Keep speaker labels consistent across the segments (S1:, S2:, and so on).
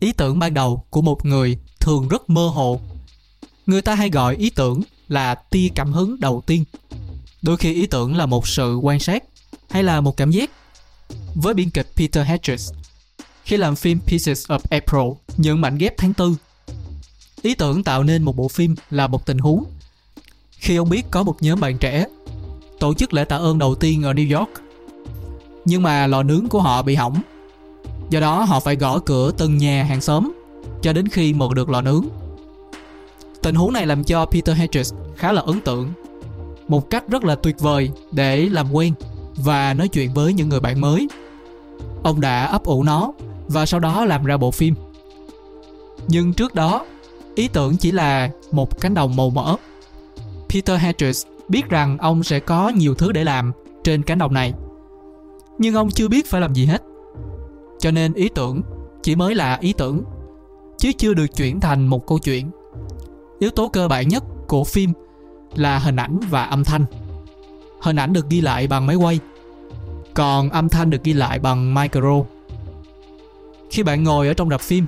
S1: ý tưởng ban đầu của một người thường rất mơ hồ. Người ta hay gọi ý tưởng là tia cảm hứng đầu tiên. Đôi khi ý tưởng là một sự quan sát hay là một cảm giác. Với biên kịch peter hedges, khi làm phim pieces of april, những mảnh ghép tháng tư, ý tưởng tạo nên một bộ phim là một tình huống. Khi ông biết có một nhóm bạn trẻ tổ chức lễ tạ ơn đầu tiên ở new york. Nhưng mà lò nướng của họ bị hỏng. Do đó họ phải gõ cửa từng nhà hàng xóm cho đến khi mượn được lò nướng. Tình huống này làm cho peter hedges khá là ấn tượng. Một cách rất là tuyệt vời để làm quen và nói chuyện với những người bạn mới. Ông đã ấp ủ nó và sau đó làm ra bộ phim. Nhưng trước đó, ý tưởng chỉ là một cánh đồng màu mỡ. Peter hedges biết rằng ông sẽ có nhiều thứ để làm trên cánh đồng này. Nhưng ông chưa biết phải làm gì hết. Cho nên ý tưởng chỉ mới là ý tưởng, chứ chưa được chuyển thành một câu chuyện. Yếu tố cơ bản nhất của phim là hình ảnh và âm thanh. Hình ảnh được ghi lại bằng máy quay, còn âm thanh được ghi lại bằng micro. Khi bạn ngồi ở trong rạp phim,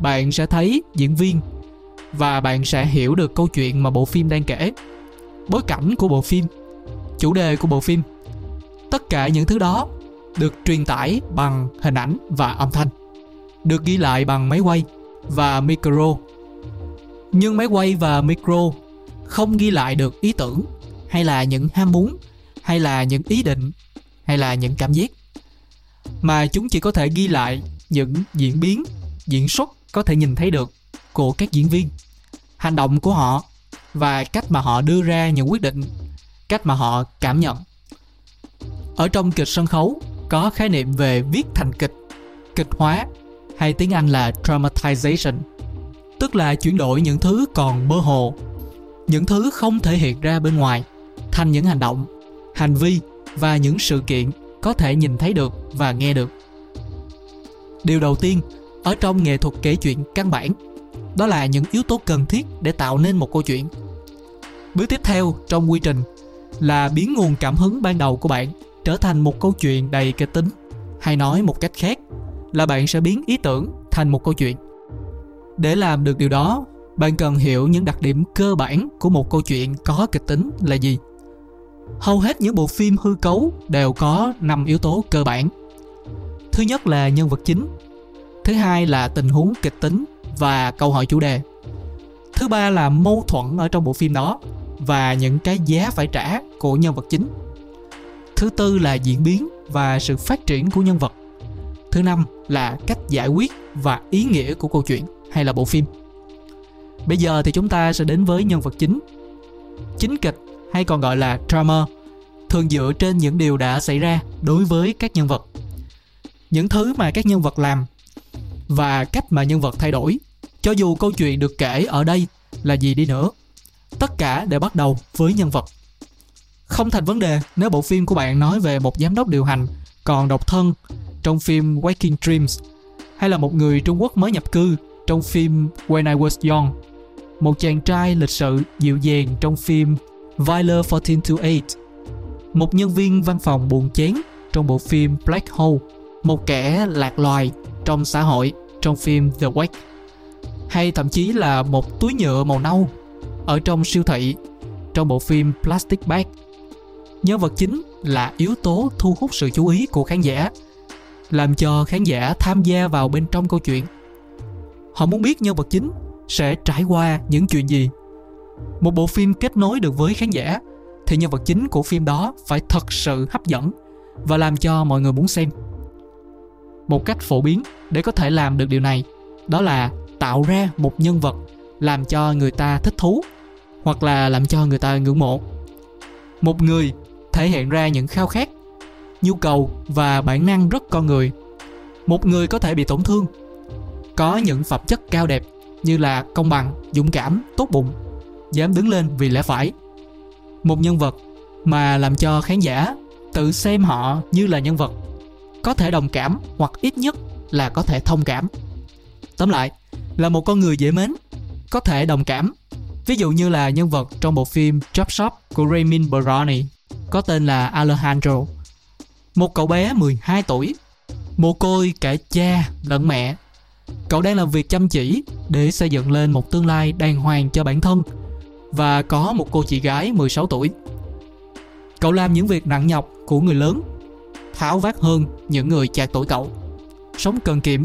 S1: bạn sẽ thấy diễn viên và bạn sẽ hiểu được câu chuyện mà bộ phim đang kể bối cảnh của bộ phim, chủ đề của bộ phim. Tất cả những thứ đó được truyền tải bằng hình ảnh và âm thanh, được ghi lại bằng máy quay và micro. Nhưng máy quay và micro không ghi lại được ý tưởng hay là những ham muốn, hay là những ý định, hay là những cảm giác. Mà chúng chỉ có thể ghi lại những diễn biến, diễn xuất có thể nhìn thấy được của các diễn viên, hành động của họ và cách mà họ đưa ra những quyết định, cách mà họ cảm nhận. Ở trong kịch sân khấu, có khái niệm về viết thành kịch kịch hóa, hay tiếng anh là dramatization, tức là chuyển đổi những thứ còn mơ hồ, những thứ không thể hiện ra bên ngoài, thành những hành động, hành vi và những sự kiện có thể nhìn thấy được và nghe được. Điều đầu tiên ở trong nghệ thuật kể chuyện căn bản, đó là những yếu tố cần thiết để tạo nên một câu chuyện bước tiếp theo trong quy trình là biến nguồn cảm hứng ban đầu của bạn trở thành một câu chuyện đầy kịch tính. Hay nói một cách khác là bạn sẽ biến ý tưởng thành một câu chuyện. Để làm được điều đó, bạn cần hiểu những đặc điểm cơ bản của một câu chuyện có kịch tính là gì. Hầu hết những bộ phim hư cấu đều có 5 yếu tố cơ bản. Thứ nhất là nhân vật chính. Thứ hai là tình huống kịch tính và câu hỏi chủ đề. Thứ ba là mâu thuẫn ở trong bộ phim đó và những cái giá phải trả của nhân vật chính. Thứ tư là diễn biến và sự phát triển của nhân vật. Thứ năm là cách giải quyết và ý nghĩa của câu chuyện hay là bộ phim. Bây giờ thì chúng ta sẽ đến với nhân vật chính. Chính kịch hay còn gọi là drama thường dựa trên những điều đã xảy ra đối với các nhân vật. Những thứ mà các nhân vật làm và cách mà nhân vật thay đổi, cho dù câu chuyện được kể ở đây là gì đi nữa tất cả đều bắt đầu với nhân vật. Không thành vấn đề nếu bộ phim của bạn nói về một giám đốc điều hành còn độc thân trong phim Waking Dreams hay là một người Trung Quốc mới nhập cư trong phim When I Was Young, một chàng trai lịch sự dịu dàng trong phim Viler 1428 một nhân viên văn phòng buồn chán trong bộ phim Black Hole, một kẻ lạc loài trong xã hội trong phim The Wake, hay thậm chí là một túi nhựa màu nâu ở trong siêu thị, trong bộ phim Plastic Bag. Nhân vật chính là yếu tố thu hút sự chú ý của khán giả, làm cho khán giả tham gia vào bên trong câu chuyện. Họ muốn biết nhân vật chính sẽ trải qua những chuyện gì. Một bộ phim kết nối được với khán giả, thì nhân vật chính của phim đó phải thật sự hấp dẫn và làm cho mọi người muốn xem. Một cách phổ biến để có thể làm được điều này, đó là tạo ra một nhân vật làm cho người ta thích thú hoặc là làm cho người ta ngưỡng mộ. Một người thể hiện ra những khao khát, nhu cầu và bản năng rất con người. Một người có thể bị tổn thương, có những phẩm chất cao đẹp như là công bằng, dũng cảm, tốt bụng, dám đứng lên vì lẽ phải. Một nhân vật mà làm cho khán giả tự xem họ như là nhân vật, có thể đồng cảm hoặc ít nhất là có thể thông cảm. Tóm lại, là một con người dễ mến, có thể đồng cảm ví dụ như là nhân vật trong bộ phim Job Shop của Raymond Baroni có tên là Alejandro. Một cậu bé 12 tuổi, mồ côi cả cha lẫn mẹ. Cậu đang làm việc chăm chỉ để xây dựng lên một tương lai đàng hoàng cho bản thân và có một cô chị gái 16 tuổi. Cậu làm những việc nặng nhọc của người lớn, tháo vát hơn những người chạc tuổi cậu, sống cần kiệm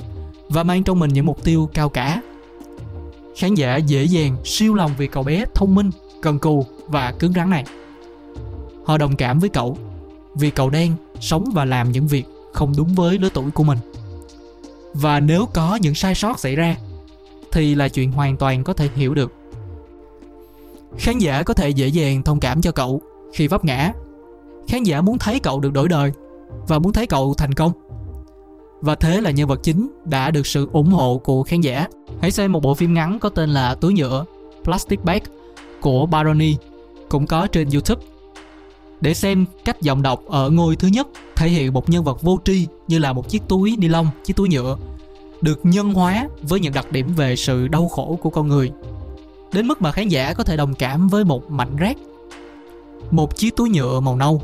S1: và mang trong mình những mục tiêu cao cả. Khán giả dễ dàng siêu lòng vì cậu bé thông minh, cần cù và cứng rắn này. Họ đồng cảm với cậu vì cậu đang sống và làm những việc không đúng với lứa tuổi của mình. Và nếu có những sai sót xảy ra thì là chuyện hoàn toàn có thể hiểu được. Khán giả có thể dễ dàng thông cảm cho cậu khi vấp ngã. Khán giả muốn thấy cậu được đổi đời và muốn thấy cậu thành công. Và thế là nhân vật chính đã được sự ủng hộ của khán giả. Hãy xem một bộ phim ngắn có tên là Túi nhựa Plastic Bag của Baroni cũng có trên YouTube. Để xem cách giọng đọc ở ngôi thứ nhất thể hiện một nhân vật vô tri như là một chiếc túi ni lông, chiếc túi nhựa được nhân hóa với những đặc điểm về sự đau khổ của con người. Đến mức mà khán giả có thể đồng cảm với một mảnh rác một chiếc túi nhựa màu nâu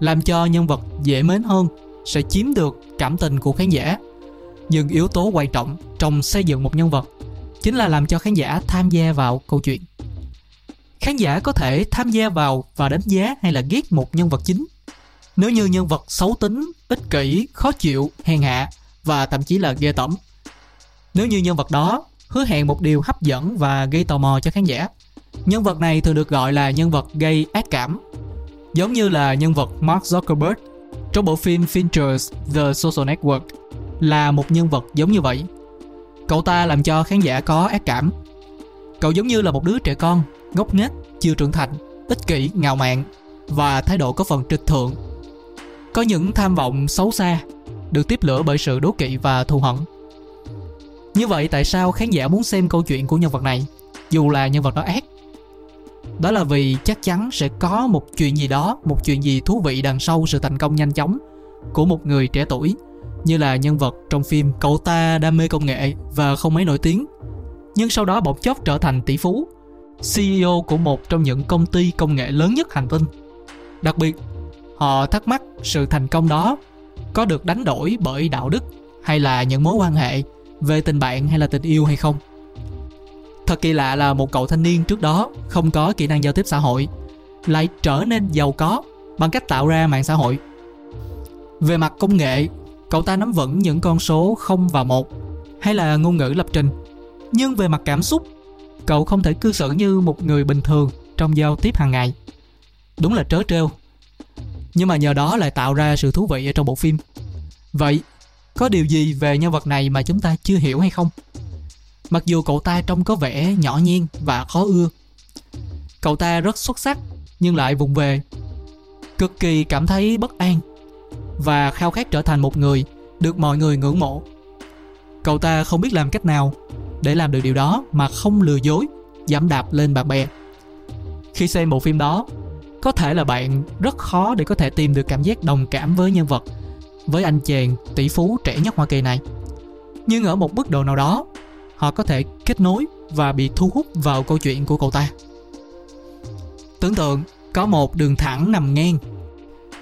S1: làm cho nhân vật dễ mến hơn sẽ chiếm được cảm tình của khán giả. Nhưng yếu tố quan trọng trong xây dựng một nhân vật chính là làm cho khán giả tham gia vào câu chuyện. Khán giả có thể tham gia vào và đánh giá hay là ghét một nhân vật chính. Nếu như nhân vật xấu tính, ích kỷ, khó chịu, hèn hạ và thậm chí là ghê tởm. Nếu như nhân vật đó hứa hẹn một điều hấp dẫn và gây tò mò cho khán giả, nhân vật này thường được gọi là nhân vật gây ác cảm, giống như là nhân vật Mark Zuckerberg trong bộ phim Fincher's, The Social Network, là một nhân vật giống như vậy. Cậu ta làm cho khán giả có ác cảm. Cậu giống như là một đứa trẻ con, ngốc nghếch, chưa trưởng thành, ích kỷ, ngạo mạn và thái độ có phần trịch thượng. Có những tham vọng xấu xa được tiếp lửa bởi sự đố kỵ và thù hận. Như vậy, tại sao khán giả muốn xem câu chuyện của nhân vật này, dù là nhân vật đó ác? Đó là vì chắc chắn sẽ có một chuyện gì đó, một chuyện gì thú vị đằng sau sự thành công nhanh chóng của một người trẻ tuổi, như là nhân vật trong phim cậu ta đam mê công nghệ và không mấy nổi tiếng. Nhưng sau đó bỗng chốc trở thành tỷ phú ceo của một trong những công ty công nghệ lớn nhất hành tinh. Đặc biệt, họ thắc mắc sự thành công đó có được đánh đổi bởi đạo đức hay là những mối quan hệ về tình bạn hay là tình yêu hay không thật kỳ lạ là một cậu thanh niên trước đó không có kỹ năng giao tiếp xã hội, lại trở nên giàu có bằng cách tạo ra mạng xã hội. Về mặt công nghệ, cậu ta nắm vững những con số 0 và 1 hay là ngôn ngữ lập trình. Nhưng về mặt cảm xúc, cậu không thể cư xử như một người bình thường trong giao tiếp hàng ngày. Đúng là trớ trêu. Nhưng mà nhờ đó lại tạo ra sự thú vị ở trong bộ phim. Vậy, có điều gì về nhân vật này mà chúng ta chưa hiểu hay không? Mặc dù cậu ta trông có vẻ nhỏ nhen và khó ưa. Cậu ta rất xuất sắc, nhưng lại vụng về. Cực kỳ cảm thấy bất an và khao khát trở thành một người được mọi người ngưỡng mộ. Cậu ta không biết làm cách nào để làm được điều đó mà không lừa dối giảm đạp lên bạn bè. Khi xem bộ phim đó, có thể là bạn rất khó để có thể tìm được cảm giác đồng cảm với nhân vật, với anh chàng tỷ phú trẻ nhất hoa kỳ này. Nhưng ở một mức độ nào đó họ có thể kết nối và bị thu hút vào câu chuyện của cậu ta. Tưởng tượng, có một đường thẳng nằm ngang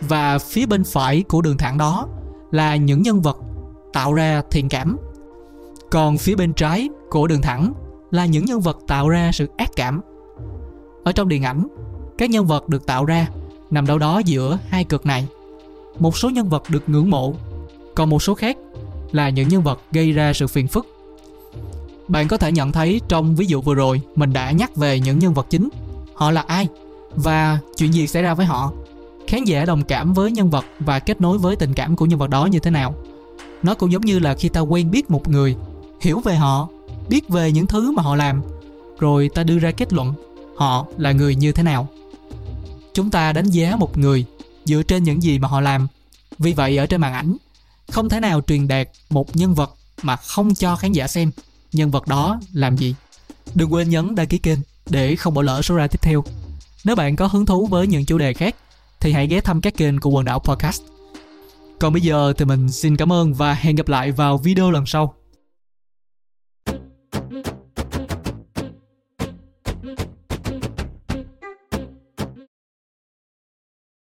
S1: và phía bên phải của đường thẳng đó là những nhân vật tạo ra thiện cảm. Còn phía bên trái của đường thẳng là những nhân vật tạo ra sự ác cảm. Ở trong điện ảnh, các nhân vật được tạo ra nằm đâu đó giữa hai cực này. Một số nhân vật được ngưỡng mộ, còn một số khác là những nhân vật gây ra sự phiền phức bạn có thể nhận thấy trong ví dụ vừa rồi, mình đã nhắc về những nhân vật chính. Họ là ai? Và chuyện gì xảy ra với họ? Khán giả đồng cảm với nhân vật và kết nối với tình cảm của nhân vật đó như thế nào? Nó cũng giống như là khi ta quen biết một người, hiểu về họ, biết về những thứ mà họ làm, rồi ta đưa ra kết luận họ là người như thế nào. Chúng ta đánh giá một người dựa trên những gì mà họ làm. Vì vậy, ở trên màn ảnh, không thể nào truyền đạt một nhân vật mà không cho khán giả xem nhân vật đó làm gì? Đừng quên nhấn đăng ký kênh để không bỏ lỡ số ra tiếp theo. Nếu bạn có hứng thú với những chủ đề khác, thì hãy ghé thăm các kênh của quần đảo podcast. Còn bây giờ thì mình xin cảm ơn và hẹn gặp lại vào video lần sau.